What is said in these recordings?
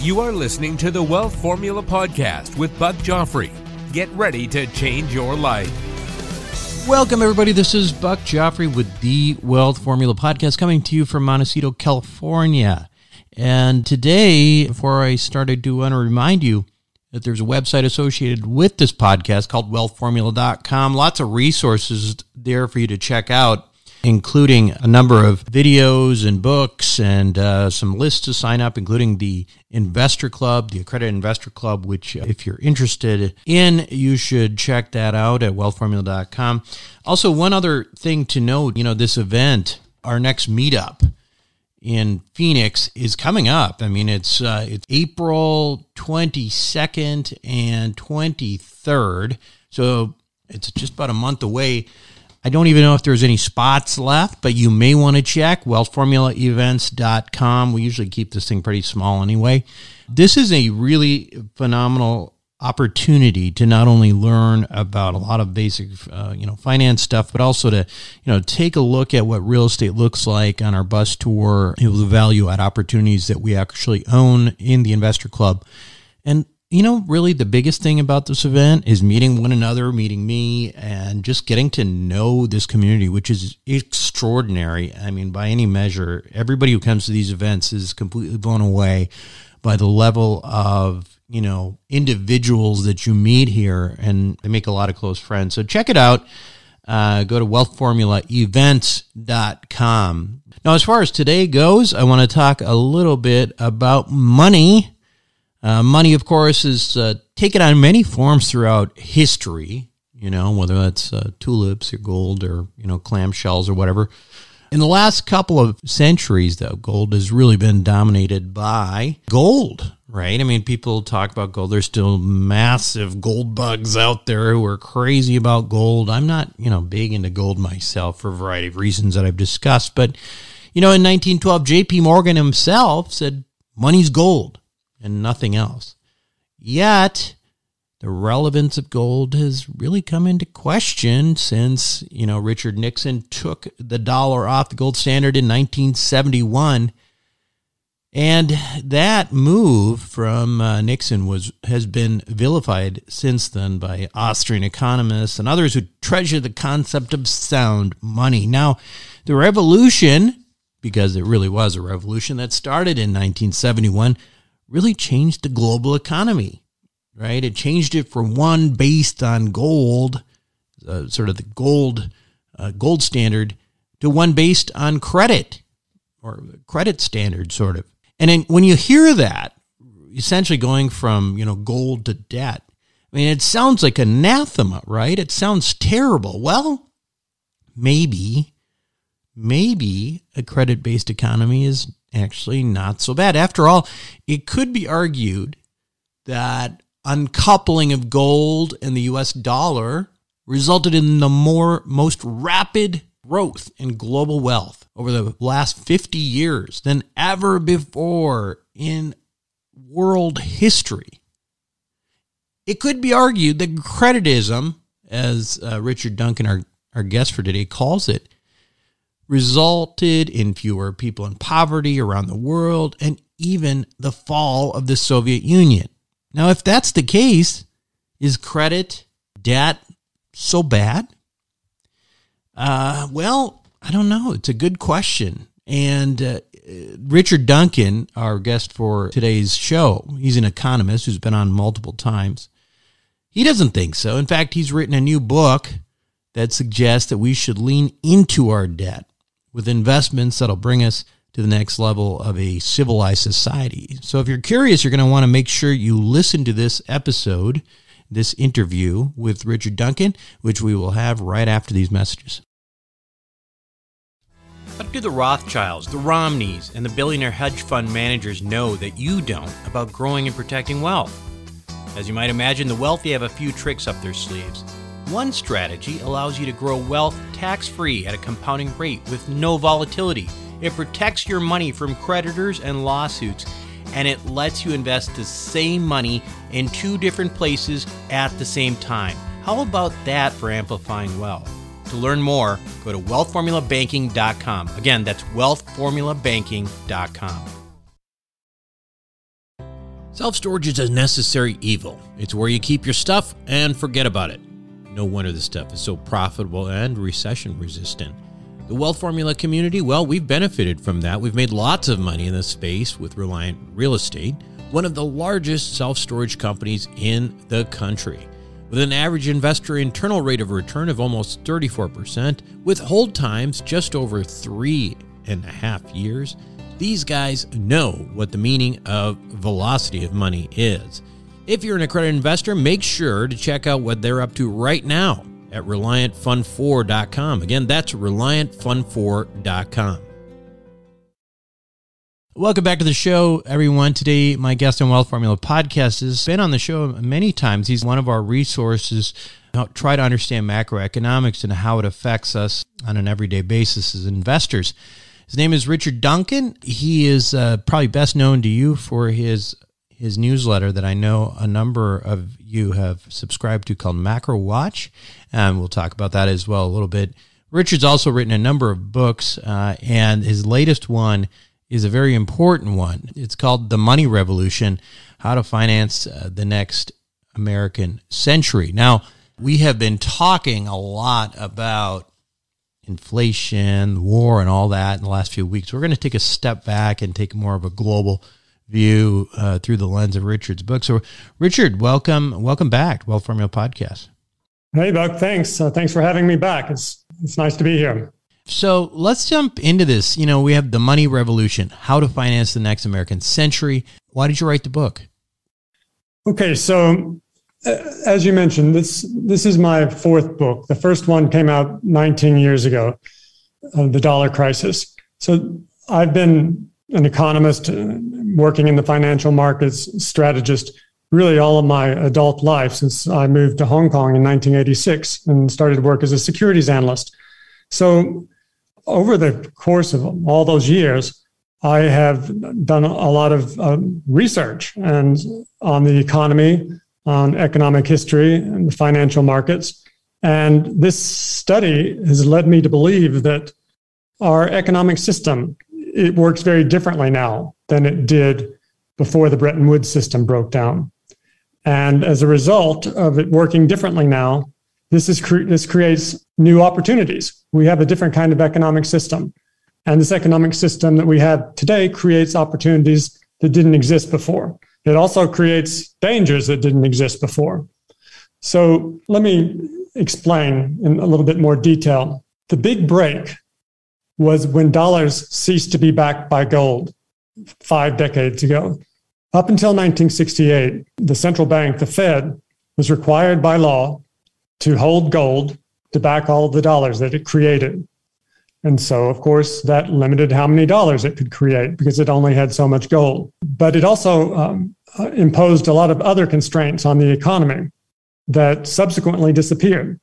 You are listening to the Wealth Formula Podcast with Buck Joffrey. Get ready to change your life. Welcome, everybody. This is Buck Joffrey with the Wealth Formula Podcast coming to you from Montecito, California. And today, before I start, I do want to remind you that there's a website associated with this podcast called wealthformula.com. Lots of resources there for you to check out including a number of videos and books and uh, some lists to sign up, including the Investor Club, the Accredited Investor Club, which, uh, if you're interested in, you should check that out at wealthformula.com. Also, one other thing to note you know, this event, our next meetup, in Phoenix is coming up. I mean, it's uh, it's April 22nd and 23rd, so it's just about a month away. I don't even know if there's any spots left, but you may want to check wealthformulaevents.com. We usually keep this thing pretty small anyway. This is a really phenomenal opportunity to not only learn about a lot of basic uh, you know finance stuff but also to you know take a look at what real estate looks like on our bus tour the value add opportunities that we actually own in the investor club and you know, really the biggest thing about this event is meeting one another, meeting me, and just getting to know this community, which is extraordinary. I mean, by any measure, everybody who comes to these events is completely blown away by the level of, you know, individuals that you meet here, and they make a lot of close friends. So check it out. Uh, go to wealthformulaevents.com. Now, as far as today goes, I want to talk a little bit about money uh, money, of course, is uh, taken on many forms throughout history, you know, whether that's uh, tulips or gold or, you know, clamshells or whatever. In the last couple of centuries, though, gold has really been dominated by gold, right? I mean, people talk about gold. There's still massive gold bugs out there who are crazy about gold. I'm not, you know, big into gold myself for a variety of reasons that I've discussed. But, you know, in 1912, J.P. Morgan himself said, money's gold and nothing else. Yet, the relevance of gold has really come into question since, you know, Richard Nixon took the dollar off the gold standard in 1971. And that move from uh, Nixon was has been vilified since then by Austrian economists and others who treasure the concept of sound money. Now, the revolution, because it really was a revolution that started in 1971, really changed the global economy, right? It changed it from one based on gold, uh, sort of the gold uh, gold standard, to one based on credit or credit standard, sort of. And then when you hear that, essentially going from you know gold to debt, I mean, it sounds like anathema, right? It sounds terrible. Well, maybe, maybe a credit based economy is actually not so bad. After all, it could be argued that uncoupling of gold and the US dollar resulted in the more most rapid growth in global wealth over the last 50 years than ever before in world history. It could be argued that creditism, as uh, Richard Duncan, our, our guest for today, calls it, resulted in fewer people in poverty around the world and even the fall of the Soviet Union. Now, if that's the case, is credit, debt so bad? Uh, well, I don't know. It's a good question. And uh, Richard Duncan, our guest for today's show, he's an economist who's been on multiple times He doesn't think so. In fact, he's written a new book that suggests that we should lean into our debt with investments that'll bring us to the next level of a civilized society. So if you're curious, you're going to want to make sure you listen to this episode, this interview with Richard Duncan, which we will have right after these messages. What do the Rothschilds, the Romneys, and the billionaire hedge fund managers know that you don't about growing and protecting wealth? As you might imagine, the wealthy have a few tricks up their sleeves. One strategy allows you to grow wealth tax free at a compounding rate with no volatility. It protects your money from creditors and lawsuits, and it lets you invest the same money in two different places at the same time. How about that for amplifying wealth? To learn more, go to wealthformulabanking.com. Again, that's wealthformulabanking.com. Self storage is a necessary evil. It's where you keep your stuff and forget about it. No wonder this stuff is so profitable and recession resistant. The Wealth Formula community, well, we've benefited from that. We've made lots of money in this space with Reliant Real Estate, one of the largest self storage companies in the country. With an average investor internal rate of return of almost 34%, with hold times just over three and a half years, these guys know what the meaning of velocity of money is. If you're an accredited investor, make sure to check out what they're up to right now at ReliantFund4.com. Again, that's ReliantFund4.com. Welcome back to the show, everyone. Today, my guest on Wealth Formula podcast has been on the show many times. He's one of our resources to try to understand macroeconomics and how it affects us on an everyday basis as investors. His name is Richard Duncan. He is uh, probably best known to you for his his newsletter that I know a number of you have subscribed to called Macro Watch. And we'll talk about that as well a little bit. Richard's also written a number of books, uh, and his latest one is a very important one. It's called The Money Revolution How to Finance uh, the Next American Century. Now, we have been talking a lot about inflation, war, and all that in the last few weeks. We're going to take a step back and take more of a global view uh, through the lens of Richard's book. So, Richard, welcome, welcome back to Wealth Formula Podcast. Hey, Buck. Thanks. Uh, thanks for having me back. It's it's nice to be here. So let's jump into this. You know, we have the money revolution, how to finance the next American century. Why did you write the book? Okay, so uh, as you mentioned, this this is my fourth book. The first one came out 19 years ago, uh, the dollar crisis. So I've been an economist uh, working in the financial markets, strategist, really all of my adult life since I moved to Hong Kong in 1986 and started work as a securities analyst. So over the course of all those years, I have done a lot of uh, research and on the economy, on economic history and the financial markets. And this study has led me to believe that our economic system it works very differently now than it did before the Bretton Woods system broke down. And as a result of it working differently now, this, is cre- this creates new opportunities. We have a different kind of economic system. And this economic system that we have today creates opportunities that didn't exist before. It also creates dangers that didn't exist before. So let me explain in a little bit more detail. The big break was when dollars ceased to be backed by gold five decades ago. Up until 1968, the central bank, the Fed, was required by law to hold gold to back all the dollars that it created. And so, of course, that limited how many dollars it could create because it only had so much gold. But it also um, uh, imposed a lot of other constraints on the economy that subsequently disappeared.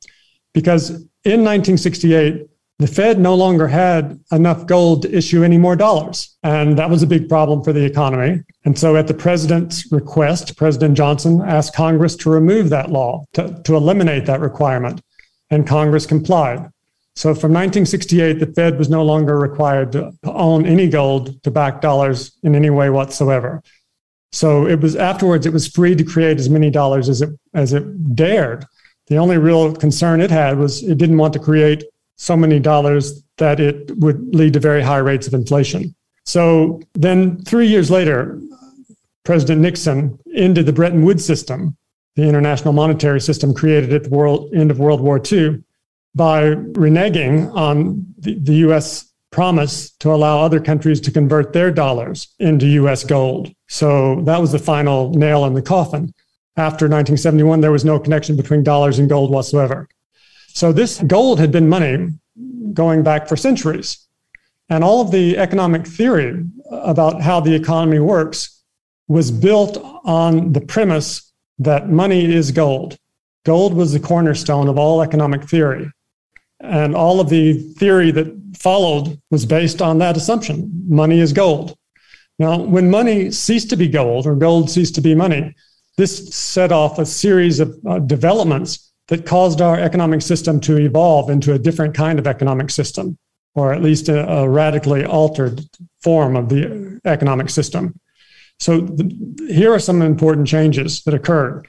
Because in 1968, the Fed no longer had enough gold to issue any more dollars. And that was a big problem for the economy. And so, at the president's request, President Johnson asked Congress to remove that law, to, to eliminate that requirement. And Congress complied. So, from 1968, the Fed was no longer required to own any gold to back dollars in any way whatsoever. So, it was afterwards, it was free to create as many dollars as it, as it dared. The only real concern it had was it didn't want to create so many dollars that it would lead to very high rates of inflation. So then, three years later, President Nixon ended the Bretton Woods system the international monetary system created at the world, end of World War II, by reneging on the, the US promise to allow other countries to convert their dollars into US gold. So that was the final nail in the coffin. After 1971, there was no connection between dollars and gold whatsoever. So this gold had been money going back for centuries. And all of the economic theory about how the economy works was built on the premise that money is gold. Gold was the cornerstone of all economic theory. And all of the theory that followed was based on that assumption money is gold. Now, when money ceased to be gold or gold ceased to be money, this set off a series of uh, developments that caused our economic system to evolve into a different kind of economic system, or at least a, a radically altered form of the economic system. So, the, here are some important changes that occurred.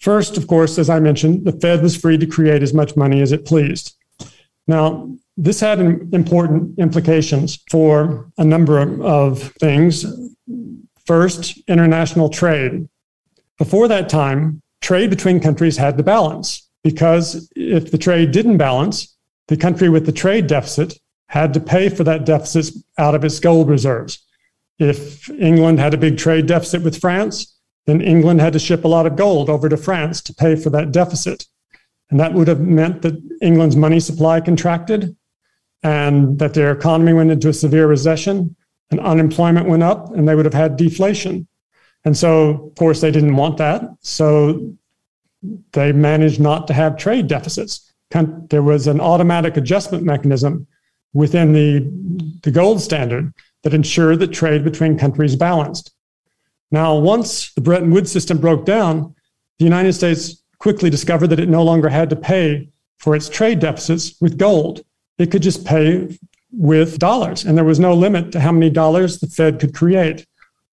First, of course, as I mentioned, the Fed was free to create as much money as it pleased. Now, this had important implications for a number of things. First, international trade. Before that time, trade between countries had to balance because if the trade didn't balance, the country with the trade deficit had to pay for that deficit out of its gold reserves. If England had a big trade deficit with France, then England had to ship a lot of gold over to France to pay for that deficit. And that would have meant that England's money supply contracted and that their economy went into a severe recession and unemployment went up and they would have had deflation. And so, of course, they didn't want that. So they managed not to have trade deficits. There was an automatic adjustment mechanism within the, the gold standard that ensured that trade between countries balanced. Now, once the Bretton Woods system broke down, the United States quickly discovered that it no longer had to pay for its trade deficits with gold. It could just pay with dollars, and there was no limit to how many dollars the Fed could create,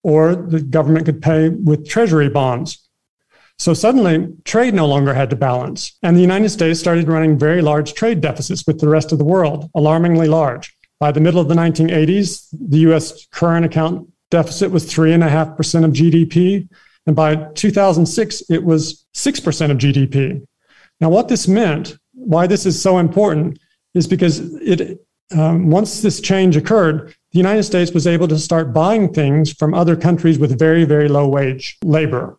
or the government could pay with treasury bonds. So suddenly, trade no longer had to balance, and the United States started running very large trade deficits with the rest of the world, alarmingly large. By the middle of the 1980s, the US current account deficit was 3.5% of GDP. And by 2006, it was 6% of GDP. Now, what this meant, why this is so important, is because it, um, once this change occurred, the United States was able to start buying things from other countries with very, very low wage labor.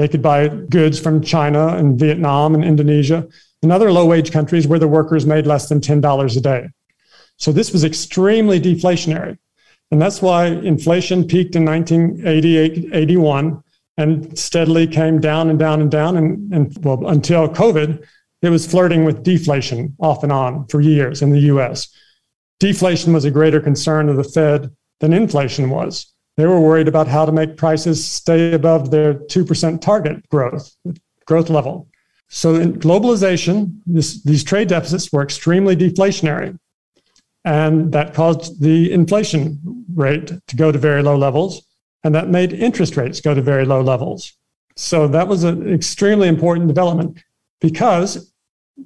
They could buy goods from China and Vietnam and Indonesia and other low wage countries where the workers made less than $10 a day. So this was extremely deflationary. And that's why inflation peaked in 1980, 81 and steadily came down and down and down. And, and well, until COVID, it was flirting with deflation off and on for years in the US. Deflation was a greater concern of the Fed than inflation was. They were worried about how to make prices stay above their 2% target growth, growth level. So in globalization, this, these trade deficits were extremely deflationary. And that caused the inflation rate to go to very low levels. And that made interest rates go to very low levels. So that was an extremely important development because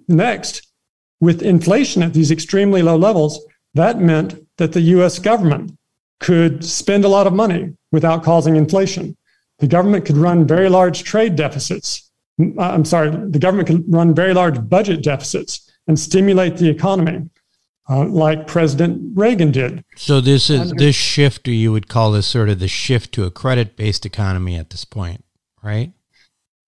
next, with inflation at these extremely low levels, that meant that the US government could spend a lot of money without causing inflation. The government could run very large trade deficits. I'm sorry, the government could run very large budget deficits and stimulate the economy uh, like President Reagan did. So this is this shift, you would call this sort of the shift to a credit-based economy at this point, right?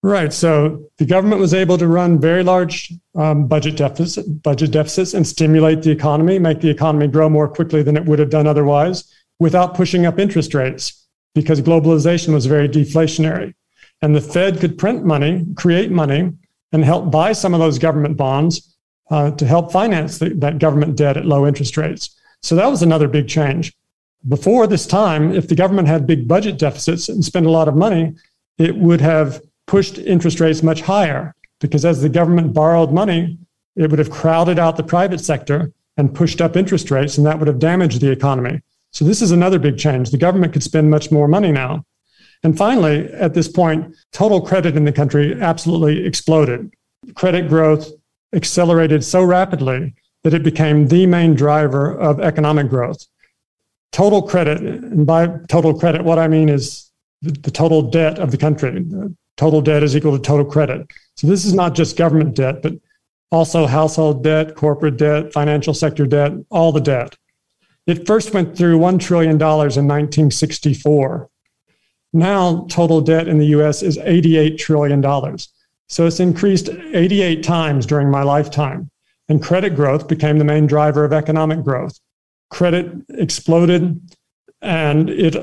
Right. So the government was able to run very large um, budget deficit, budget deficits, and stimulate the economy, make the economy grow more quickly than it would have done otherwise, without pushing up interest rates, because globalization was very deflationary, and the Fed could print money, create money, and help buy some of those government bonds uh, to help finance the, that government debt at low interest rates. So that was another big change. Before this time, if the government had big budget deficits and spent a lot of money, it would have pushed interest rates much higher because as the government borrowed money, it would have crowded out the private sector and pushed up interest rates, and that would have damaged the economy. So, this is another big change. The government could spend much more money now. And finally, at this point, total credit in the country absolutely exploded. Credit growth accelerated so rapidly that it became the main driver of economic growth. Total credit, and by total credit, what I mean is the, the total debt of the country, total debt is equal to total credit. So this is not just government debt, but also household debt, corporate debt, financial sector debt, all the debt. It first went through $1 trillion in 1964. Now, total debt in the US is $88 trillion. So it's increased 88 times during my lifetime. And credit growth became the main driver of economic growth. Credit exploded and it uh,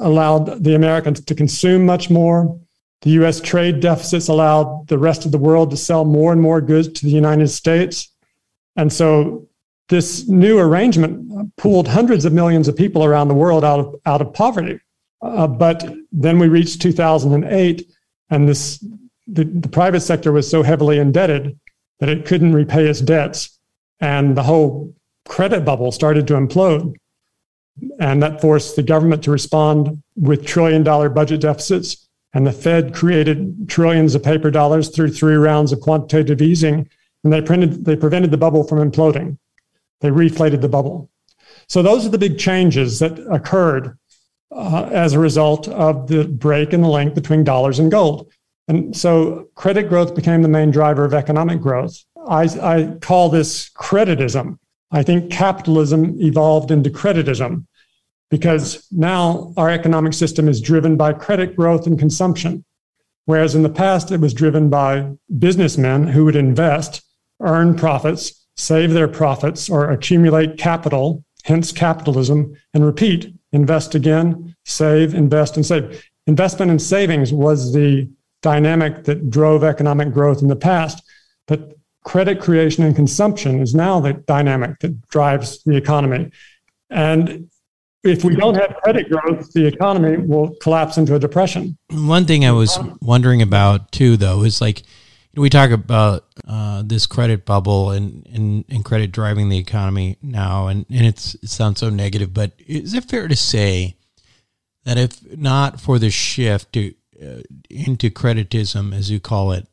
allowed the Americans to consume much more. The US trade deficits allowed the rest of the world to sell more and more goods to the United States. And so this new arrangement pulled hundreds of millions of people around the world out of, out of poverty. Uh, but then we reached 2008, and this the, the private sector was so heavily indebted that it couldn't repay its debts, and the whole credit bubble started to implode. And that forced the government to respond with trillion dollar budget deficits. And the Fed created trillions of paper dollars through three rounds of quantitative easing. And they, printed, they prevented the bubble from imploding. They reflated the bubble. So those are the big changes that occurred uh, as a result of the break in the link between dollars and gold. And so credit growth became the main driver of economic growth. I, I call this creditism. I think capitalism evolved into creditism because now our economic system is driven by credit growth and consumption. Whereas in the past, it was driven by businessmen who would invest, earn profits, save their profits, or accumulate capital, hence capitalism, and repeat invest again, save, invest, and save. Investment and savings was the dynamic that drove economic growth in the past. But credit creation and consumption is now the dynamic that drives the economy. And if we don't have credit growth, the economy will collapse into a depression. One thing I was wondering about too, though, is like we talk about uh, this credit bubble and, and, and credit driving the economy now, and, and it sounds so negative, but is it fair to say that if not for the shift to uh, into creditism, as you call it,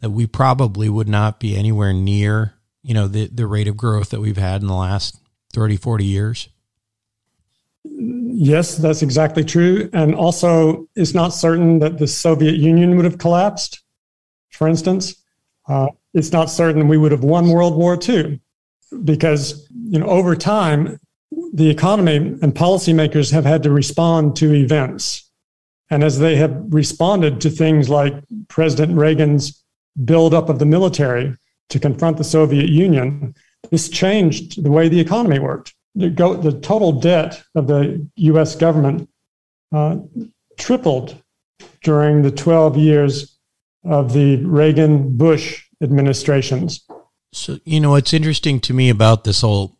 that we probably would not be anywhere near, you know, the, the rate of growth that we've had in the last 30, 40 years? Yes, that's exactly true. And also, it's not certain that the Soviet Union would have collapsed, for instance. Uh, it's not certain we would have won World War II because, you know, over time, the economy and policymakers have had to respond to events. And as they have responded to things like President Reagan's buildup of the military to confront the Soviet Union, this changed the way the economy worked. The, go, the total debt of the US government uh, tripled during the 12 years of the Reagan Bush administrations. So, you know, what's interesting to me about this whole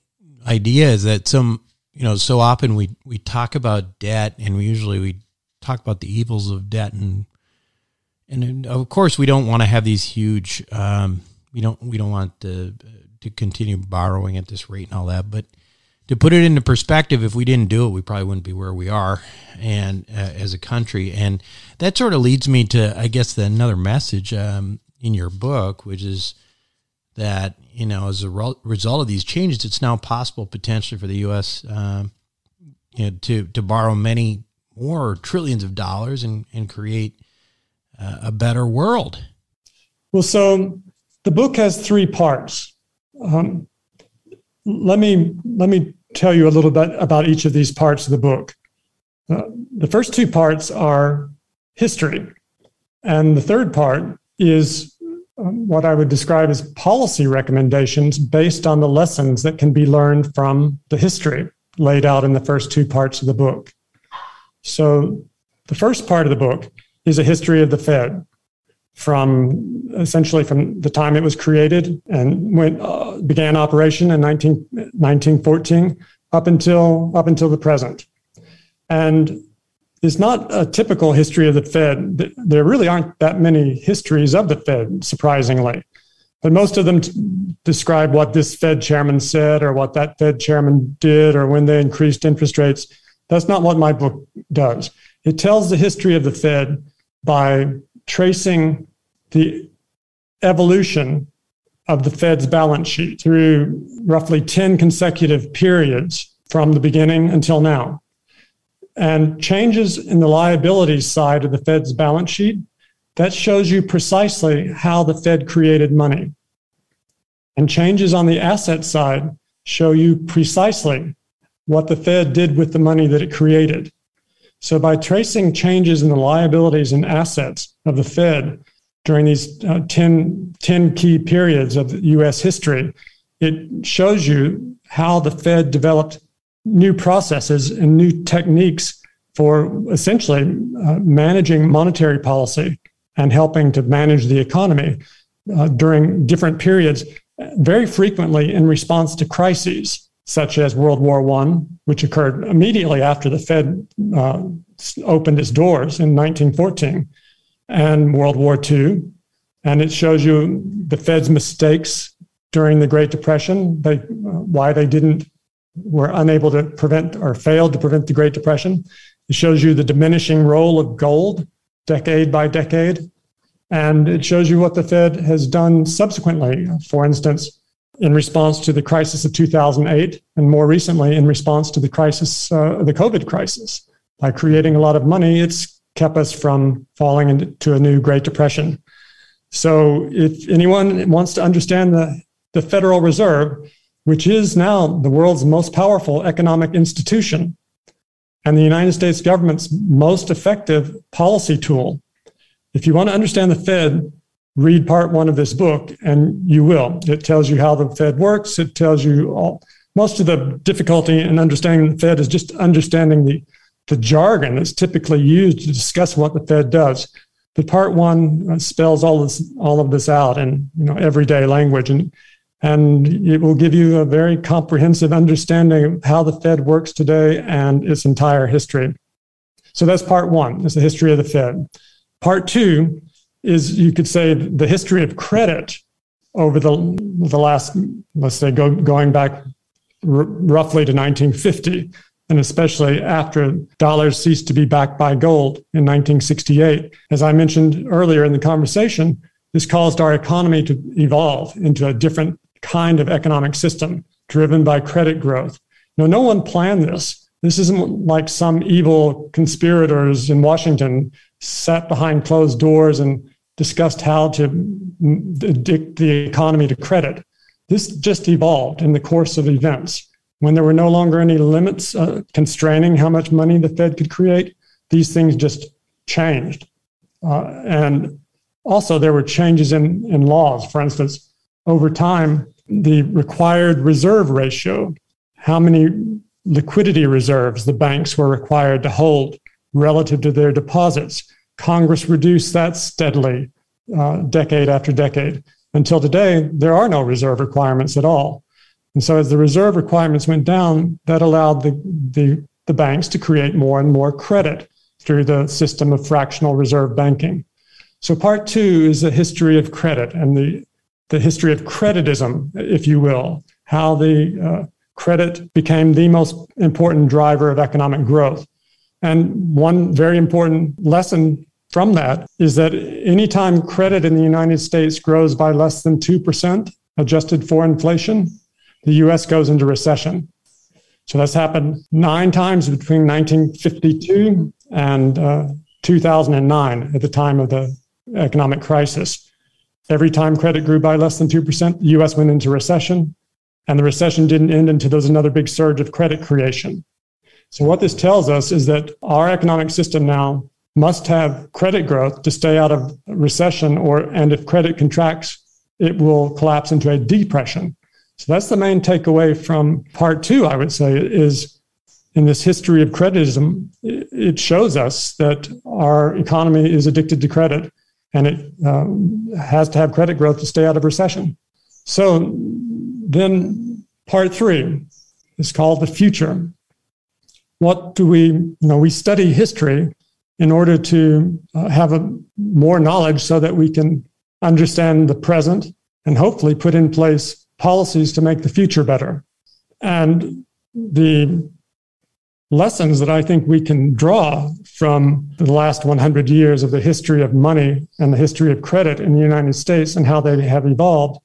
idea is that some, you know, so often we, we talk about debt and we usually we talk about the evils of debt and and of course we don't want to have these huge um, we don't we don't want to to continue borrowing at this rate and all that but to put it into perspective if we didn't do it we probably wouldn't be where we are and uh, as a country and that sort of leads me to i guess the, another message um, in your book which is that you know as a re- result of these changes it's now possible potentially for the us um, you know, to to borrow many more trillions of dollars and, and create uh, a better world? Well, so the book has three parts. Um, let me let me tell you a little bit about each of these parts of the book. Uh, the first two parts are history, and the third part is um, what I would describe as policy recommendations based on the lessons that can be learned from the history laid out in the first two parts of the book. So the first part of the book is a history of the Fed from essentially from the time it was created and went uh, began operation in 19, 1914 up until up until the present. And it's not a typical history of the Fed. There really aren't that many histories of the Fed, surprisingly. But most of them t- describe what this Fed chairman said or what that Fed chairman did or when they increased interest rates. That's not what my book does. It tells the history of the Fed by tracing the evolution of the Fed's balance sheet through roughly 10 consecutive periods from the beginning until now. And changes in the liabilities side of the Fed's balance sheet that shows you precisely how the Fed created money. And changes on the asset side show you precisely what the Fed did with the money that it created. So, by tracing changes in the liabilities and assets of the Fed during these uh, 10, 10 key periods of US history, it shows you how the Fed developed new processes and new techniques for essentially uh, managing monetary policy and helping to manage the economy uh, during different periods, very frequently in response to crises such as World War I, which occurred immediately after the Fed uh, opened its doors in 1914, and World War II. And it shows you the Fed's mistakes during the Great Depression, they, uh, why they didn't were unable to prevent or failed to prevent the Great Depression. It shows you the diminishing role of gold decade by decade. And it shows you what the Fed has done subsequently. For instance, in response to the crisis of 2008, and more recently in response to the crisis, uh, the COVID crisis. By creating a lot of money, it's kept us from falling into a new Great Depression. So, if anyone wants to understand the, the Federal Reserve, which is now the world's most powerful economic institution and the United States government's most effective policy tool, if you want to understand the Fed, read part one of this book, and you will. It tells you how the Fed works. It tells you all. Most of the difficulty in understanding the Fed is just understanding the, the jargon that's typically used to discuss what the Fed does. But part one uh, spells all this, all of this out in you know everyday language, and and it will give you a very comprehensive understanding of how the Fed works today and its entire history. So that's part one. It's the history of the Fed. Part two is you could say the history of credit over the, the last, let's say, go, going back r- roughly to 1950, and especially after dollars ceased to be backed by gold in 1968. As I mentioned earlier in the conversation, this caused our economy to evolve into a different kind of economic system driven by credit growth. Now, no one planned this. This isn't like some evil conspirators in Washington sat behind closed doors and discussed how to addict the economy to credit. This just evolved in the course of events. When there were no longer any limits uh, constraining how much money the Fed could create, these things just changed. Uh, and also, there were changes in, in laws. For instance, over time, the required reserve ratio, how many liquidity reserves the banks were required to hold relative to their deposits, Congress reduced that steadily, uh, decade after decade. Until today, there are no reserve requirements at all. And so, as the reserve requirements went down, that allowed the, the, the banks to create more and more credit through the system of fractional reserve banking. So, part two is the history of credit and the, the history of creditism, if you will, how the uh, credit became the most important driver of economic growth. And one very important lesson from that is that anytime credit in the United States grows by less than 2%, adjusted for inflation, the US goes into recession. So that's happened nine times between 1952 and uh, 2009 at the time of the economic crisis. Every time credit grew by less than 2%, the US went into recession. And the recession didn't end until there was another big surge of credit creation. So what this tells us is that our economic system now must have credit growth to stay out of recession or and if credit contracts it will collapse into a depression. So that's the main takeaway from part 2 I would say is in this history of creditism it shows us that our economy is addicted to credit and it uh, has to have credit growth to stay out of recession. So then part 3 is called the future what do we, you know, we study history in order to uh, have a, more knowledge so that we can understand the present and hopefully put in place policies to make the future better. And the lessons that I think we can draw from the last 100 years of the history of money and the history of credit in the United States and how they have evolved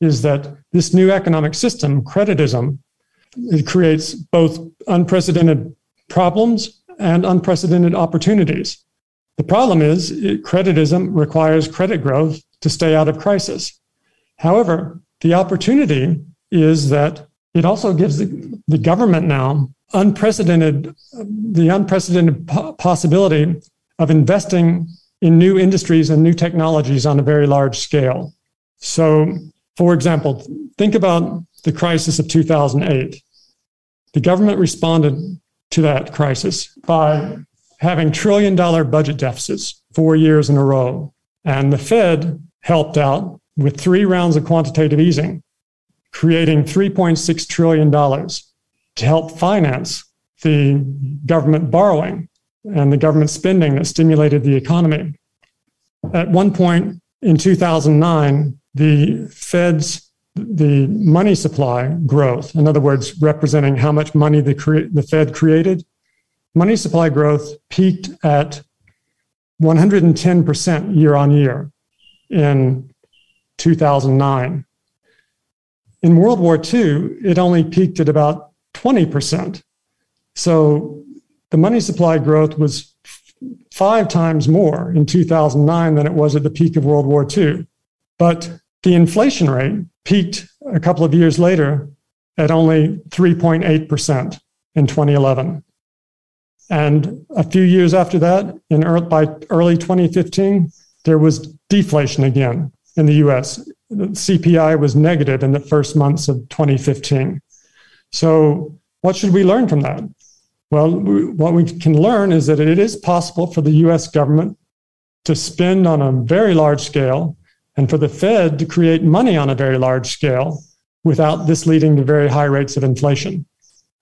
is that this new economic system, creditism, it creates both unprecedented problems and unprecedented opportunities. The problem is it, creditism requires credit growth to stay out of crisis. However, the opportunity is that it also gives the, the government now unprecedented the unprecedented po- possibility of investing in new industries and new technologies on a very large scale. So, for example, think about the crisis of 2008. The government responded to that crisis by having trillion dollar budget deficits four years in a row. And the Fed helped out with three rounds of quantitative easing, creating $3.6 trillion to help finance the government borrowing and the government spending that stimulated the economy. At one point in 2009, the Fed's the money supply growth, in other words, representing how much money the, cre- the Fed created, money supply growth peaked at 110% year on year in 2009. In World War II, it only peaked at about 20%. So the money supply growth was five times more in 2009 than it was at the peak of World War II. But the inflation rate peaked a couple of years later at only 3.8% in 2011. And a few years after that, in by early 2015, there was deflation again in the US. The CPI was negative in the first months of 2015. So, what should we learn from that? Well, we, what we can learn is that it is possible for the US government to spend on a very large scale and for the Fed to create money on a very large scale without this leading to very high rates of inflation.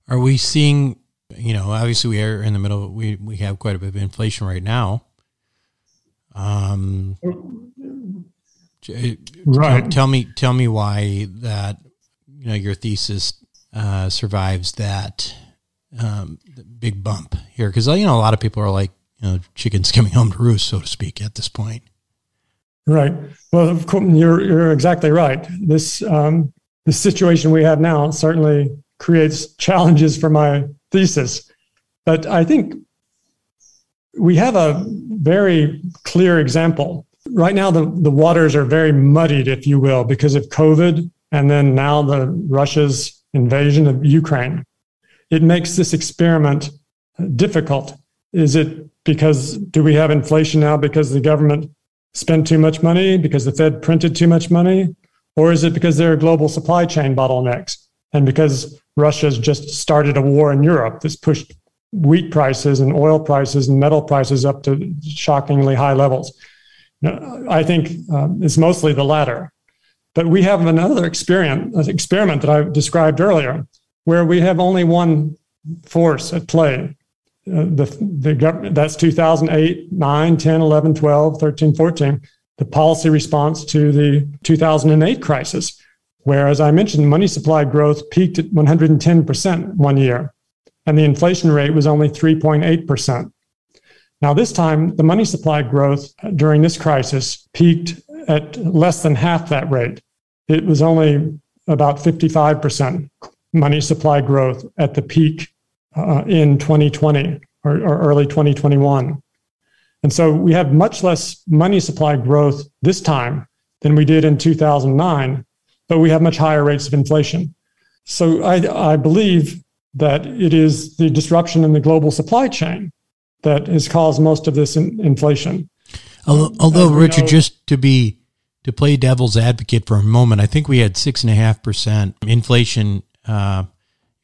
Are we seeing, you know, obviously we are in the middle, we, we have quite a bit of inflation right now. Um, right. Tell me, tell me why that, you know, your thesis uh, survives that um, big bump here because you know a lot of people are like you know chickens coming home to roost, so to speak, at this point. Right. Well, of course, you're you're exactly right. This um, the situation we have now certainly creates challenges for my thesis, but I think we have a very clear example. Right now, the, the waters are very muddied, if you will, because of COVID and then now the Russia's invasion of Ukraine it makes this experiment uh, difficult. Is it because do we have inflation now because the government spent too much money, because the Fed printed too much money? Or is it because there are global supply chain bottlenecks and because Russia's just started a war in Europe that's pushed wheat prices and oil prices and metal prices up to shockingly high levels? I think um, it's mostly the latter. But we have another experiment, experiment that I described earlier, where we have only one force at play. Uh, the, the government, that's 2008, 9, 10, 11, 12, 13, 14, the policy response to the 2008 crisis, where, as I mentioned, money supply growth peaked at 110% one year, and the inflation rate was only 3.8%. Now, this time, the money supply growth during this crisis peaked at less than half that rate. It was only about 55% money supply growth at the peak uh, in 2020 or, or early 2021. And so we have much less money supply growth this time than we did in 2009, but we have much higher rates of inflation. So I, I believe that it is the disruption in the global supply chain that has caused most of this in, inflation. Although, although Richard, know, just to be to play devil's advocate for a moment, I think we had six and a half percent inflation uh,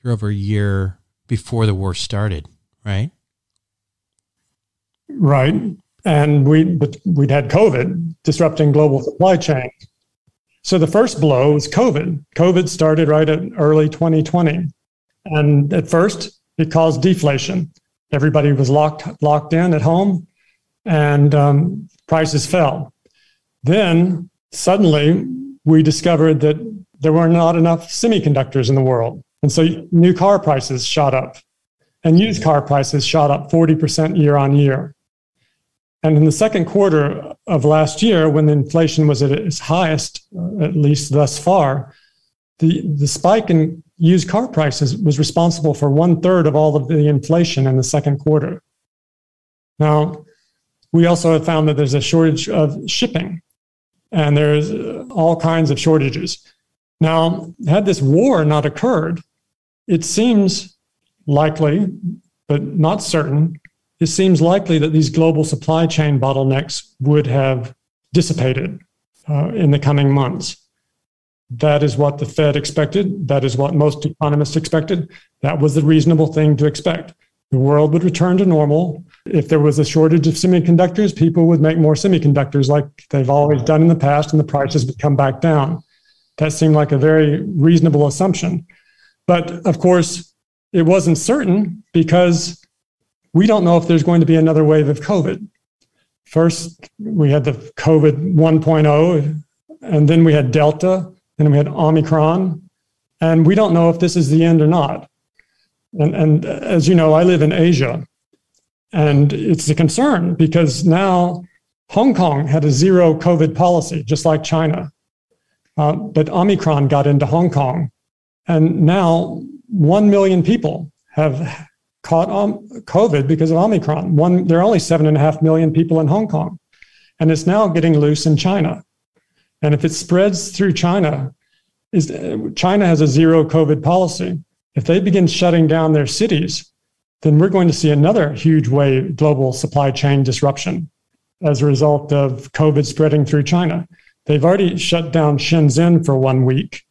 year over year before the war started, right? Right. And we but we'd had COVID disrupting global supply chain. So the first blow was COVID. COVID started right at early 2020. And at first it caused deflation. Everybody was locked locked in at home and um, prices fell. Then suddenly we discovered that there were not enough semiconductors in the world. And so new car prices shot up and used car prices shot up 40% year on year. And in the second quarter of last year, when the inflation was at its highest, uh, at least thus far, the, the spike in used car prices was responsible for one third of all of the inflation in the second quarter. Now, we also have found that there's a shortage of shipping and there's all kinds of shortages. Now, had this war not occurred, it seems likely, but not certain, it seems likely that these global supply chain bottlenecks would have dissipated uh, in the coming months. That is what the Fed expected. That is what most economists expected. That was the reasonable thing to expect. The world would return to normal. If there was a shortage of semiconductors, people would make more semiconductors like they've always done in the past, and the prices would come back down. That seemed like a very reasonable assumption. But of course, it wasn't certain because we don't know if there's going to be another wave of COVID. First, we had the COVID 1.0, and then we had Delta, and we had Omicron, and we don't know if this is the end or not. And, and as you know, I live in Asia, and it's a concern because now Hong Kong had a zero COVID policy, just like China. Uh, but Omicron got into Hong Kong, and now 1 million people have caught um, COVID because of Omicron. One, there are only seven and a half million people in Hong Kong, and it's now getting loose in China. And if it spreads through China, is China has a zero COVID policy. If they begin shutting down their cities, then we're going to see another huge wave global supply chain disruption as a result of COVID spreading through China. They've already shut down Shenzhen for one week,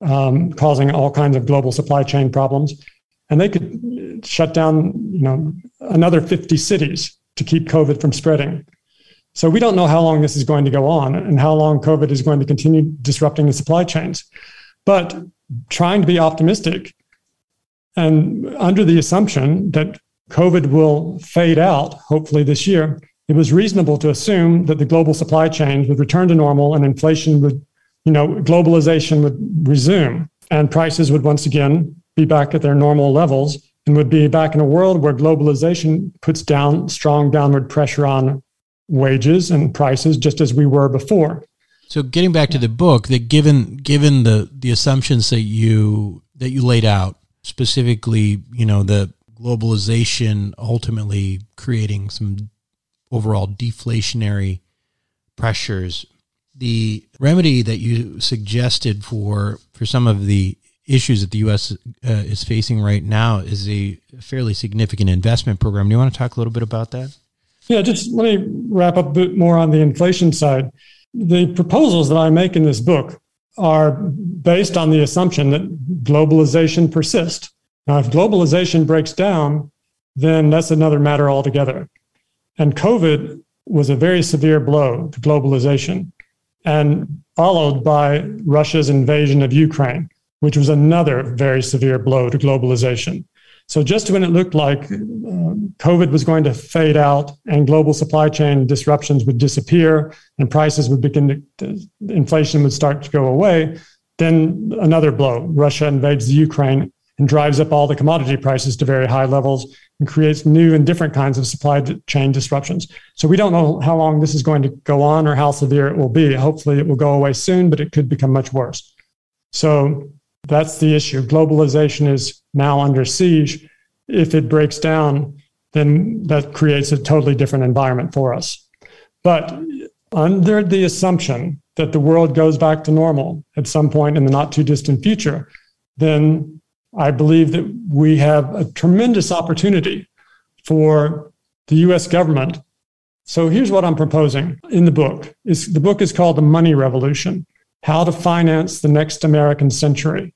um, causing all kinds of global supply chain problems. And they could shut down, you know, another 50 cities to keep COVID from spreading. So we don't know how long this is going to go on and how long COVID is going to continue disrupting the supply chains. But trying to be optimistic and under the assumption that COVID will fade out, hopefully this year, it was reasonable to assume that the global supply chains would return to normal and inflation would, you know, globalization would resume and prices would once again be back at their normal levels and would be back in a world where globalization puts down strong downward pressure on wages and prices just as we were before. So getting back to the book, that given given the the assumptions that you that you laid out, specifically, you know, the globalization ultimately creating some overall deflationary pressures. The remedy that you suggested for for some of the issues that the U.S. Uh, is facing right now is a fairly significant investment program. Do you want to talk a little bit about that? Yeah, just let me wrap up a bit more on the inflation side. The proposals that I make in this book are based on the assumption that globalization persists. Now, if globalization breaks down, then that's another matter altogether. And COVID was a very severe blow to globalization and followed by Russia's invasion of Ukraine, which was another very severe blow to globalization. So just when it looked like uh, COVID was going to fade out and global supply chain disruptions would disappear and prices would begin to, inflation would start to go away, then another blow. Russia invades the Ukraine and drives up all the commodity prices to very high levels and creates new and different kinds of supply chain disruptions. So we don't know how long this is going to go on or how severe it will be. Hopefully it will go away soon, but it could become much worse. So that's the issue. Globalization is now under siege. If it breaks down, then that creates a totally different environment for us. But under the assumption that the world goes back to normal at some point in the not too distant future, then I believe that we have a tremendous opportunity for the US government. So here's what I'm proposing in the book. Is the book is called The Money Revolution: How to Finance the Next American Century.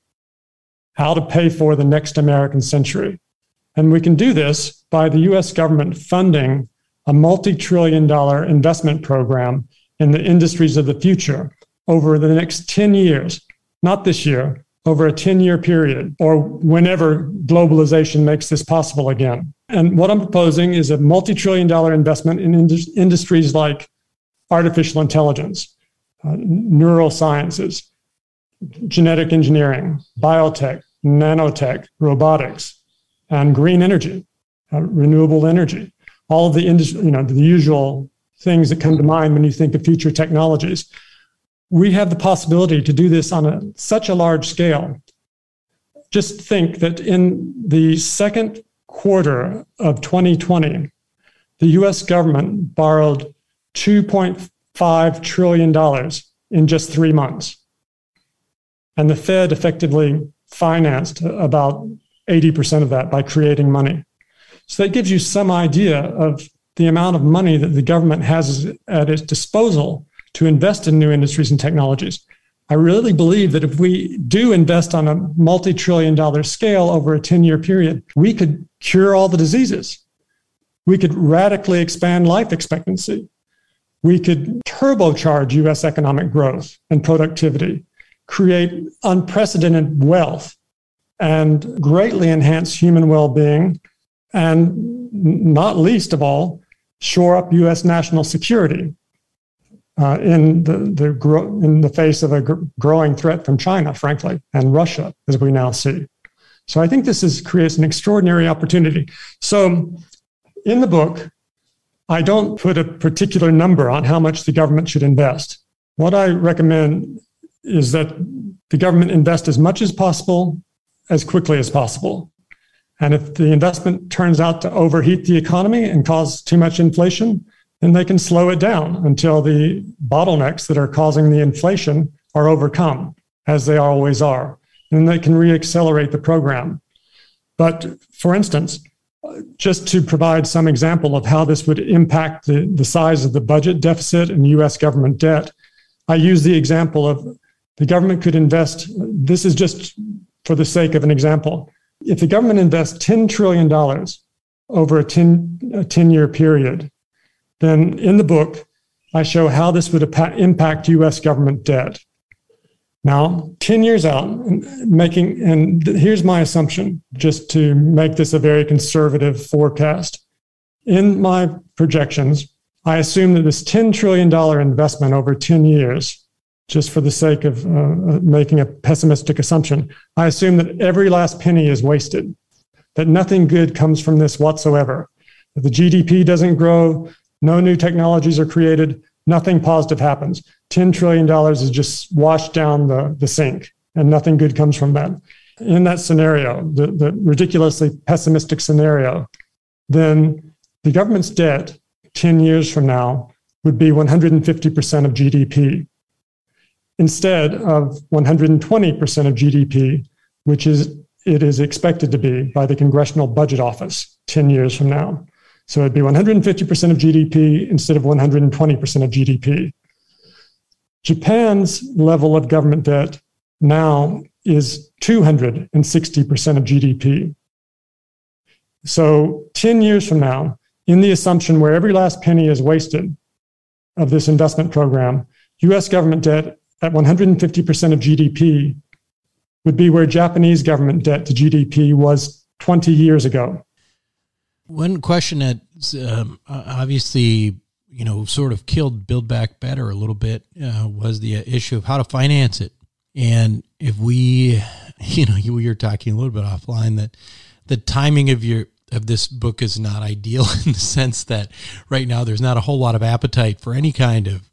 How to pay for the next American century. And we can do this by the US government funding a multi-trillion dollar investment program in the industries of the future over the next 10 years, not this year, over a 10 year period or whenever globalization makes this possible again. And what I'm proposing is a multi trillion dollar investment in ind- industries like artificial intelligence, uh, neurosciences, genetic engineering, biotech, nanotech, robotics, and green energy, uh, renewable energy. All of the you know, the usual things that come to mind when you think of future technologies we have the possibility to do this on a, such a large scale. Just think that in the second quarter of 2020, the US government borrowed $2.5 trillion in just three months. And the Fed effectively financed about 80% of that by creating money. So that gives you some idea of the amount of money that the government has at its disposal to invest in new industries and technologies. I really believe that if we do invest on a multi trillion dollar scale over a 10 year period, we could cure all the diseases. We could radically expand life expectancy. We could turbocharge US economic growth and productivity, create unprecedented wealth, and greatly enhance human well being, and not least of all, shore up US national security uh, in the, the gro- in the face of a gr- growing threat from China, frankly, and Russia, as we now see. So I think this is, creates an extraordinary opportunity. So in the book, I don't put a particular number on how much the government should invest. What I recommend is that the government invest as much as possible, as quickly as possible. And if the investment turns out to overheat the economy and cause too much inflation, then they can slow it down until the bottlenecks that are causing the inflation are overcome, as they always are. And they can reaccelerate the program. But for instance, just to provide some example of how this would impact the, the size of the budget deficit and US government debt, I use the example of the government could invest, this is just for the sake of an example. If the government invests $10 trillion over a 10, a 10 year period, then in the book, I show how this would impact US government debt. Now, 10 years out, making, and here's my assumption, just to make this a very conservative forecast. In my projections, I assume that this $10 trillion investment over 10 years, just for the sake of uh, making a pessimistic assumption, I assume that every last penny is wasted, that nothing good comes from this whatsoever. That the GDP doesn't grow, no new technologies are created, nothing positive happens. $10 trillion is just washed down the, the sink, and nothing good comes from that. In that scenario, the, the ridiculously pessimistic scenario, then the government's debt 10 years from now would be 150% of GDP instead of 120% of GDP, which is it is expected to be by the Congressional Budget Office 10 years from now. So it'd be 150% of GDP instead of 120% of GDP. Japan's level of government debt now is 260% of GDP. So 10 years from now, in the assumption where every last penny is wasted of this investment program, US government debt at 150% of GDP would be where Japanese government debt to GDP was 20 years ago. One question that um, obviously, you know, sort of killed Build Back Better a little bit uh, was the issue of how to finance it. And if we, you know, we were talking a little bit offline that the timing of your of this book is not ideal in the sense that right now there's not a whole lot of appetite for any kind of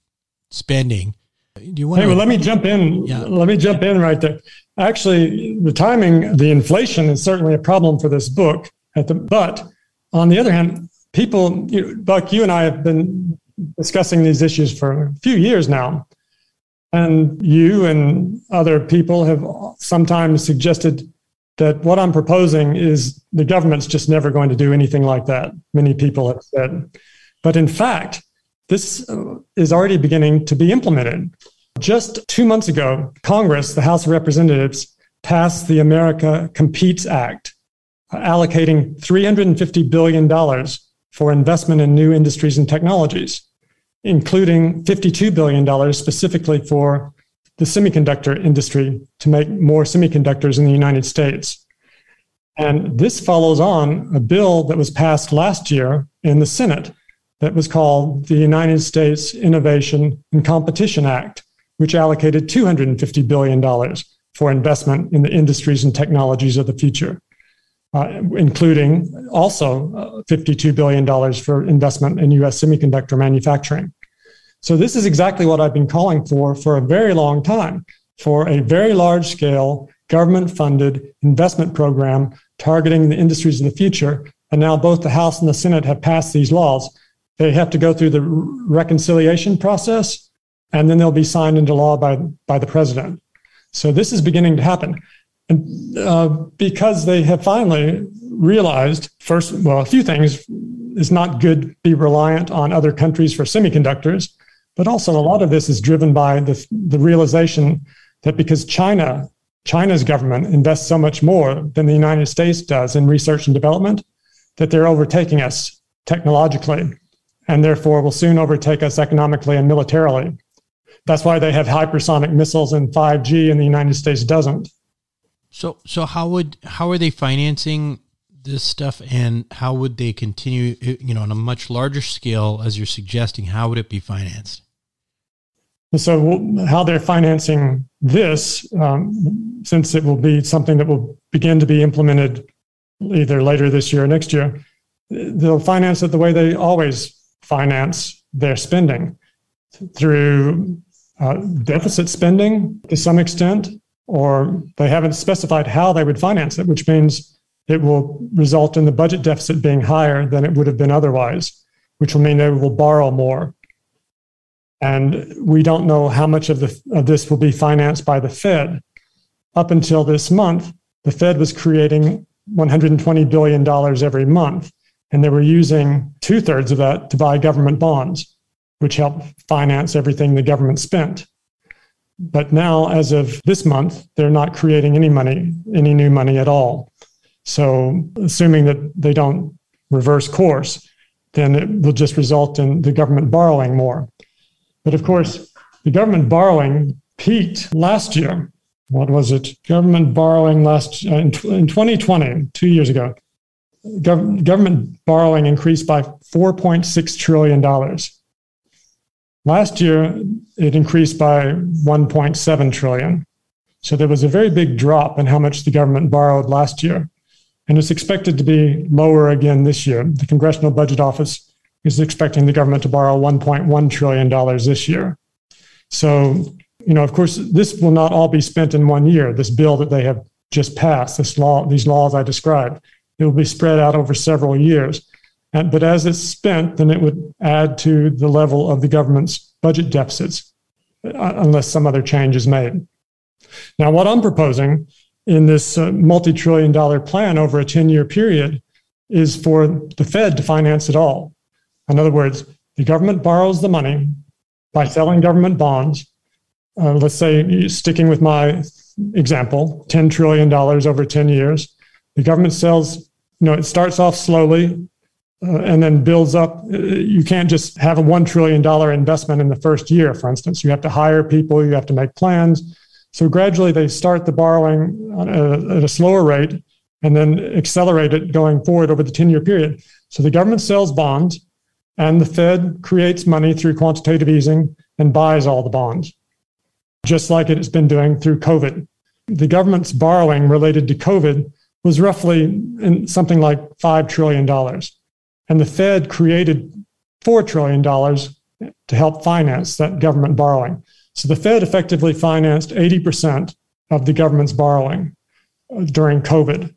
spending. Do you want? Hey, well, let me jump in. Yeah. Let me jump in right there. Actually, the timing, the inflation is certainly a problem for this book. At the but on the other hand, people, you know, Buck, you and I have been discussing these issues for a few years now. And you and other people have sometimes suggested that what I'm proposing is the government's just never going to do anything like that. Many people have said. But in fact, this uh, is already beginning to be implemented. Just two months ago, Congress, the House of Representatives, passed the America Competes Act, allocating $350 billion for investment in new industries and technologies, including $52 billion specifically for the semiconductor industry to make more semiconductors in the United States. And this follows on a bill that was passed last year in the Senate that was called the United States Innovation and Competition Act, which allocated $250 billion for investment in the industries and technologies of the future uh, including also uh, $52 billion for investment in US semiconductor manufacturing. So, this is exactly what I've been calling for for a very long time for a very large scale government funded investment program targeting the industries of the future and now both the House and the Senate have passed these laws. They have to go through the reconciliation process, and then they'll be signed into law by, by the president. So this is beginning to happen. And uh, because they have finally realized, first, well, a few things. It's not good to be reliant on other countries for semiconductors, but also a lot of this is driven by the, the realization that because China, China's government invests so much more than the United States does in research and development, that they're overtaking us technologically and therefore will soon overtake us economically and militarily. That's why they have hypersonic missiles and 5G and the United States doesn't. So so how would how are they financing this stuff and how would they continue you know on a much larger scale as you're suggesting how would it be financed? So how they're financing this um, since it will be something that will begin to be implemented either later this year or next year they'll finance it the way they always finance their spending through uh, deficit spending to some extent, or they haven't specified how they would finance it, which means it will result in the budget deficit being higher than it would have been otherwise, which will mean they will borrow more. And we don't know how much of, the, of this will be financed by the Fed. Up until this month, the Fed was creating $120 billion every month, and they were using two thirds of that to buy government bonds which helped finance everything the government spent. But now, as of this month, they're not creating any money, any new money at all. So, assuming that they don't reverse course, then it will just result in the government borrowing more. But of course, the government borrowing peaked last year. What was it? Government borrowing last uh, in, in 2020, two years ago. Gov- government borrowing increased by 4.6 trillion dollars. Last year, it increased by 1.7 trillion. So there was a very big drop in how much the government borrowed last year. And it's expected to be lower again this year. The Congressional Budget Office is expecting the government to borrow $1.1 trillion this year. So, you know, of course, this will not all be spent in one year. This bill that they have just passed, this law, these laws I described, it will be spread out over several years. And, but as it's spent, then it would add to the level of the government's budget deficits, uh, unless some other change is made. Now, what I'm proposing in this uh, multi trillion dollar plan over a 10 year period is for the Fed to finance it all. In other words, the government borrows the money by selling government bonds. Uh, let's say, sticking with my example, $10 trillion over 10 years. The government sells, you know, it starts off slowly, uh, and then builds up. Uh, you can't just have a $1 trillion investment in the first year, for instance. You have to hire people, you have to make plans. So gradually they start the borrowing at a slower rate and then accelerate it going forward over the 10 year period. So the government sells bonds and the Fed creates money through quantitative easing and buys all the bonds, just like it has been doing through COVID. The government's borrowing related to COVID was roughly in something like $5 trillion. And the Fed created $4 trillion to help finance that government borrowing. So the Fed effectively financed 80% of the government's borrowing uh, during COVID.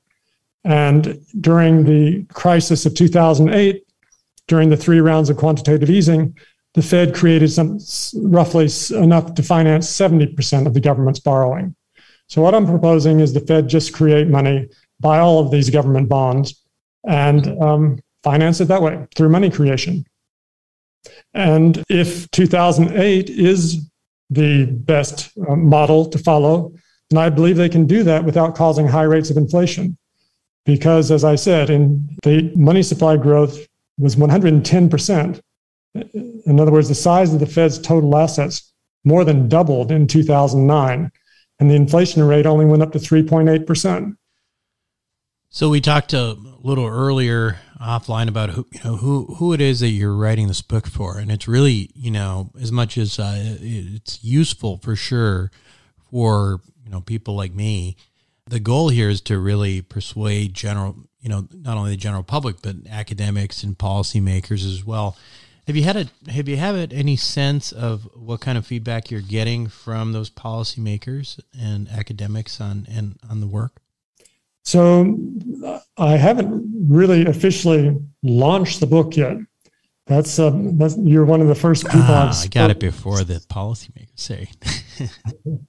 And during the crisis of 2008, during the three rounds of quantitative easing, the Fed created some roughly enough to finance 70% of the government's borrowing. So what I'm proposing is the Fed just create money, buy all of these government bonds, and um, finance it that way through money creation. And if 2008 is the best uh, model to follow, then I believe they can do that without causing high rates of inflation. Because, as I said, in the money supply growth was 110%. In other words, the size of the Fed's total assets more than doubled in 2009, and the inflation rate only went up to 3.8%. So we talked a little earlier offline about who you know who who it is that you're writing this book for, and it's really you know as much as uh, it's useful for sure for you know people like me. The goal here is to really persuade general you know not only the general public but academics and policymakers as well. Have you had a have you had any sense of what kind of feedback you're getting from those policymakers and academics on and on the work? So I haven't really officially launched the book yet. That's, uh, that's you're one of the first people ah, i got it before the policymakers say.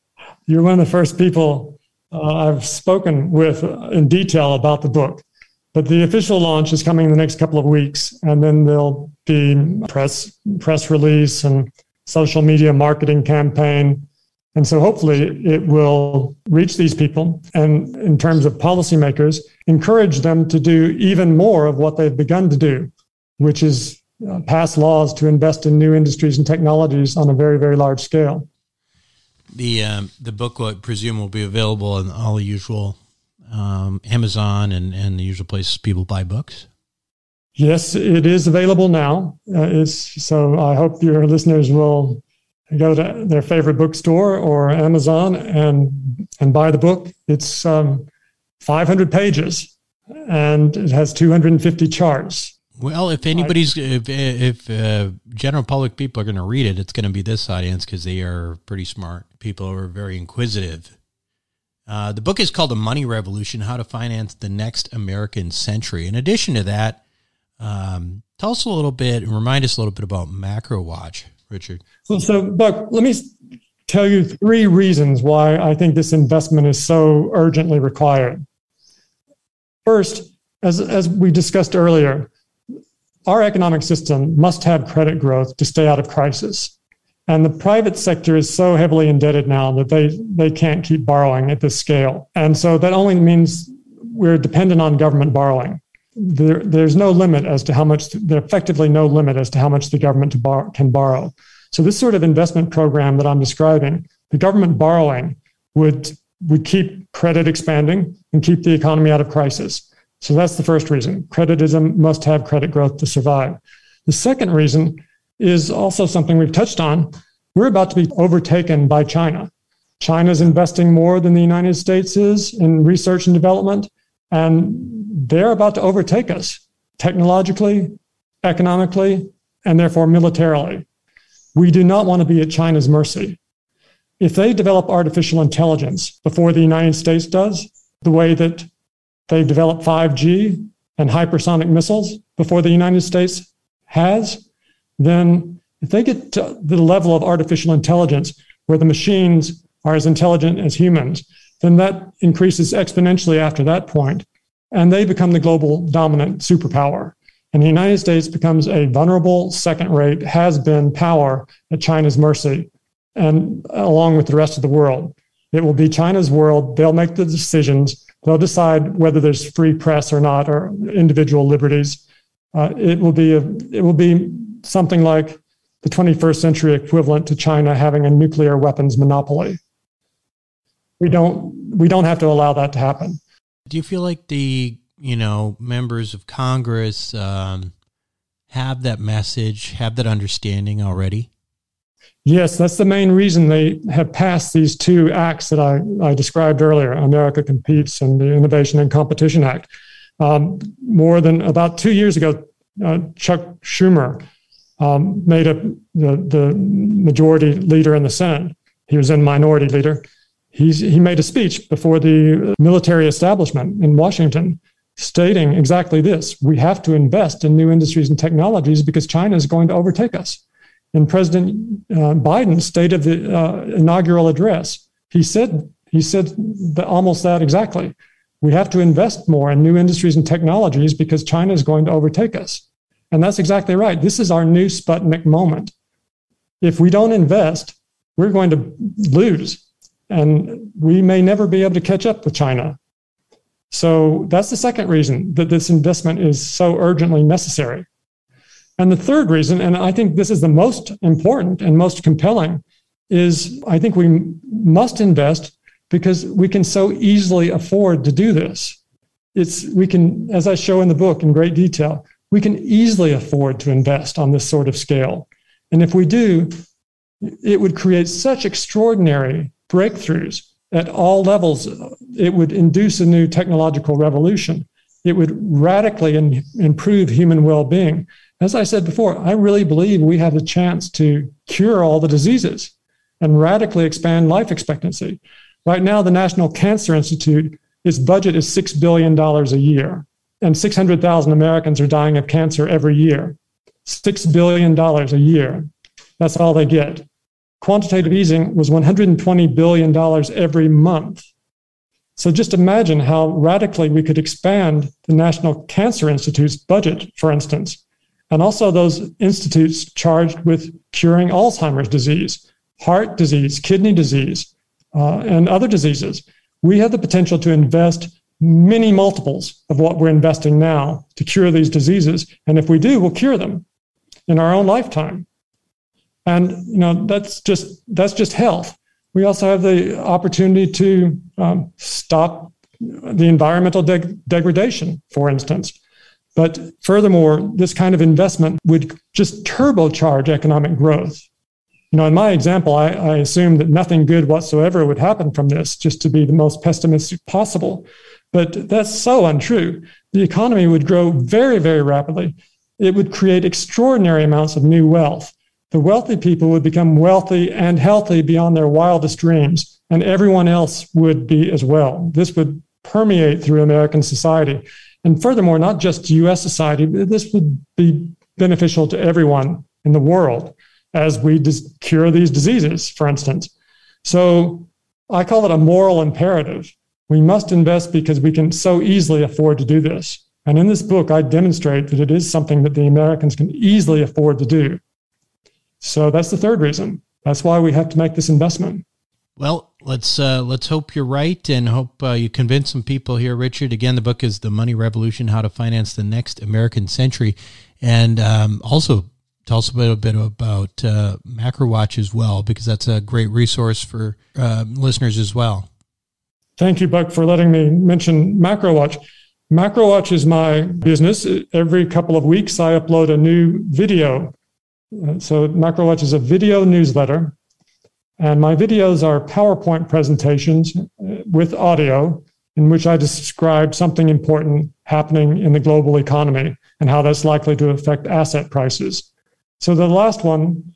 you're one of the first people uh, I've spoken with in detail about the book. But the official launch is coming in the next couple of weeks, and then there'll be press press release and social media marketing campaign. And so hopefully it will reach these people and in terms of policymakers, encourage them to do even more of what they've begun to do, which is uh, pass laws to invest in new industries and technologies on a very, very large scale. The um, the book, I presume, will be available in all the usual um, Amazon and, and the usual places people buy books? Yes, it is available now. Uh, so I hope your listeners will go to their favorite bookstore or Amazon and and buy the book. It's um, 500 pages and it has 250 charts. Well, if anybody's, if, if uh, general public people are going to read it, it's going to be this audience because they are pretty smart people who are very inquisitive uh, the book is called The Money Revolution How to Finance the Next American Century. In addition to that, um, tell us a little bit and remind us a little bit about MacroWatch, Richard. So, so, Buck, let me tell you three reasons why I think this investment is so urgently required. First, as, as we discussed earlier, our economic system must have credit growth to stay out of crisis. And the private sector is so heavily indebted now that they, they can't keep borrowing at this scale. And so that only means we're dependent on government borrowing. There, there's no limit as to how much, there's effectively no limit as to how much the government bar, can borrow. So this sort of investment program that I'm describing, the government borrowing would, would keep credit expanding and keep the economy out of crisis. So that's the first reason. Creditism must have credit growth to survive. The second reason is also something we've touched on. We're about to be overtaken by China. China's investing more than the United States is in research and development, and they're about to overtake us technologically, economically, and therefore militarily. We do not want to be at China's mercy. If they develop artificial intelligence before the United States does, the way that they've developed 5G and hypersonic missiles before the United States has, then if they get to the level of artificial intelligence where the machines are as intelligent as humans, then that increases exponentially after that point, and they become the global dominant superpower. And the United States becomes a vulnerable, second rate, has been power at China's mercy, and along with the rest of the world. It will be China's world. They'll make the decisions. They'll decide whether there's free press or not, or individual liberties. Uh, it will be a, it will be something like the 21st century equivalent to China having a nuclear weapons monopoly. We don't we don't have to allow that to happen. Do you feel like the you know members of Congress um, have that message, have that understanding already? Yes, that's the main reason they have passed these two acts that I, I described earlier America Competes and the Innovation and Competition Act. Um, more than about two years ago, uh, Chuck Schumer um, made up the, the majority leader in the Senate. He was in minority leader. He's, he made a speech before the military establishment in Washington stating exactly this we have to invest in new industries and technologies because China is going to overtake us. In President uh, Biden's State of the uh, inaugural address, he said, he said that, almost that exactly. We have to invest more in new industries and technologies because China is going to overtake us. And that's exactly right. This is our new Sputnik moment. If we don't invest, we're going to lose. And we may never be able to catch up with China. So that's the second reason that this investment is so urgently necessary. And the third reason, and I think this is the most important and most compelling, is I think we must invest because we can so easily afford to do this. It's we can, as I show in the book in great detail, we can easily afford to invest on this sort of scale. And if we do, it would create such extraordinary breakthroughs at all levels. It would induce a new technological revolution. It would radically in, improve human well being. As I said before, I really believe we have a chance to cure all the diseases and radically expand life expectancy. Right now, the National Cancer Institute its budget is $6 billion a year, and 600,000 Americans are dying of cancer every year. $6 billion a year. That's all they get. Quantitative easing was $120 billion every month. So just imagine how radically we could expand the National Cancer Institute's budget, for instance, and also those institutes charged with curing Alzheimer's disease, heart disease, kidney disease, uh, and other diseases. We have the potential to invest many multiples of what we're investing now to cure these diseases. And if we do, we'll cure them in our own lifetime. And you know that's just that's just health. We also have the opportunity to um, stop the environmental de- degradation, for instance. But furthermore, this kind of investment would just turbocharge economic growth. You know, in my example, I, I assume that nothing good whatsoever would happen from this, just to be the most pessimistic possible. But that's so untrue. The economy would grow very, very rapidly. It would create extraordinary amounts of new wealth the wealthy people would become wealthy and healthy beyond their wildest dreams, and everyone else would be as well. This would permeate through American society. And furthermore, not just US society, this would be beneficial to everyone in the world as we dis- cure these diseases, for instance. So I call it a moral imperative. We must invest because we can so easily afford to do this. And in this book, I demonstrate that it is something that the Americans can easily afford to do. So that's the third reason. That's why we have to make this investment. Well, let's uh, let's hope you're right, and hope uh, you convince some people here, Richard. Again, the book is "The Money Revolution: How to Finance the Next American Century," and um, also tell us a little bit about uh, MacroWatch as well, because that's a great resource for uh, listeners as well. Thank you, Buck, for letting me mention MacroWatch. MacroWatch is my business. Every couple of weeks, I upload a new video so MacroWatch is a video newsletter, and my videos are PowerPoint presentations uh, with audio in which I describe something important happening in the global economy and how that's likely to affect asset prices. So the last one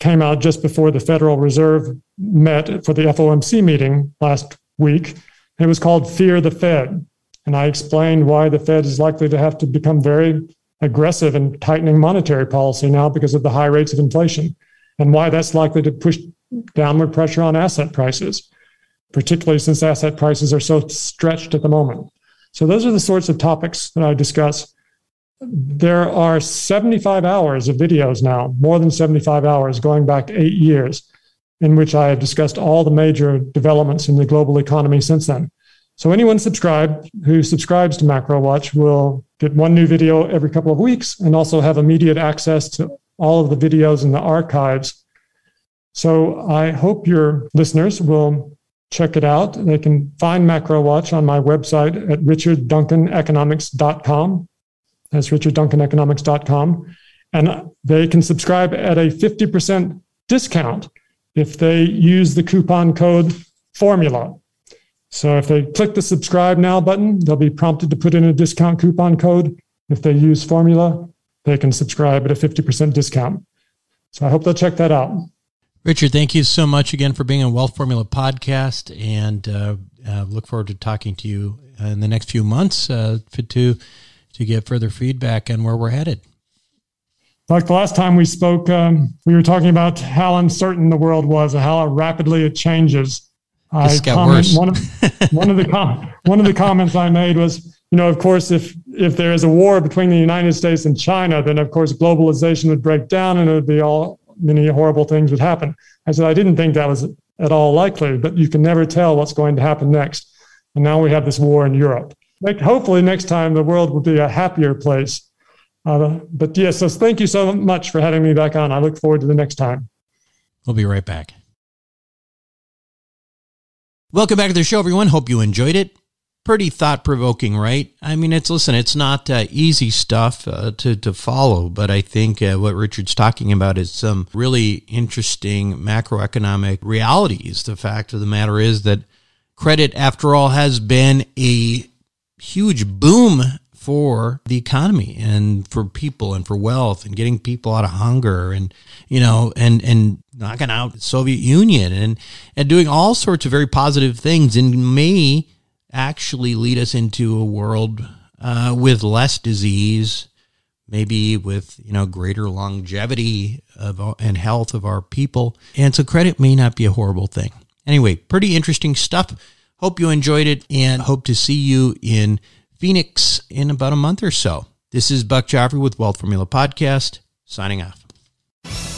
came out just before the Federal Reserve met for the FOMC meeting last week. It was called Fear the Fed. And I explained why the Fed is likely to have to become very aggressive in tightening monetary policy now because of the high rates of inflation and why that's likely to push downward pressure on asset prices, particularly since asset prices are so stretched at the moment. So, those are the sorts of topics that I discuss. There are 75 hours of videos now, more than 75 hours going back eight years, in which I have discussed all the major developments in the global economy since then. So anyone subscribed who subscribes to MacroWatch will get one new video every couple of weeks and also have immediate access to all of the videos in the archives. So I hope your listeners will check it out. They can find MacroWatch on my website at richardduncaneconomics.com. That's richardduncaneconomics.com. And they can subscribe at a 50% discount if they use the coupon code formula. So if they click the subscribe now button, they'll be prompted to put in a discount coupon code. If they use formula, they can subscribe at a 50% discount. So I hope they'll check that out. Richard, thank you so much again for being on Wealth Formula podcast and uh, uh, look forward to talking to you in the next few months uh, to, to get further feedback on where we're headed. Like the last time we spoke, um, we were talking about how uncertain the world was and how rapidly it changes. I comment, one of one of the com- one of the comments I made was, you know, of course, if if there is a war between the United States and China, then of course globalization would break down and it would be all many horrible things would happen. I said I didn't think that was at all likely, but you can never tell what's going to happen next. And now we have this war in Europe. Like, hopefully, next time the world will be a happier place. Uh, but yes, so thank you so much for having me back on. I look forward to the next time. We'll be right back. Welcome back to the show, everyone. Hope you enjoyed it. Pretty thought provoking, right? I mean, it's listen, it's not uh, easy stuff uh, to to follow, but I think uh, what Richard's talking about is some really interesting macroeconomic realities. The fact of the matter is that credit, after all, has been a huge boom for the economy and for people and for wealth and getting people out of hunger and you know and and knocking out Soviet Union and and doing all sorts of very positive things and may actually lead us into a world uh, with less disease, maybe with you know greater longevity of and health of our people. And so credit may not be a horrible thing. Anyway, pretty interesting stuff. Hope you enjoyed it and hope to see you in Phoenix in about a month or so. This is Buck Joffrey with Wealth Formula Podcast, signing off.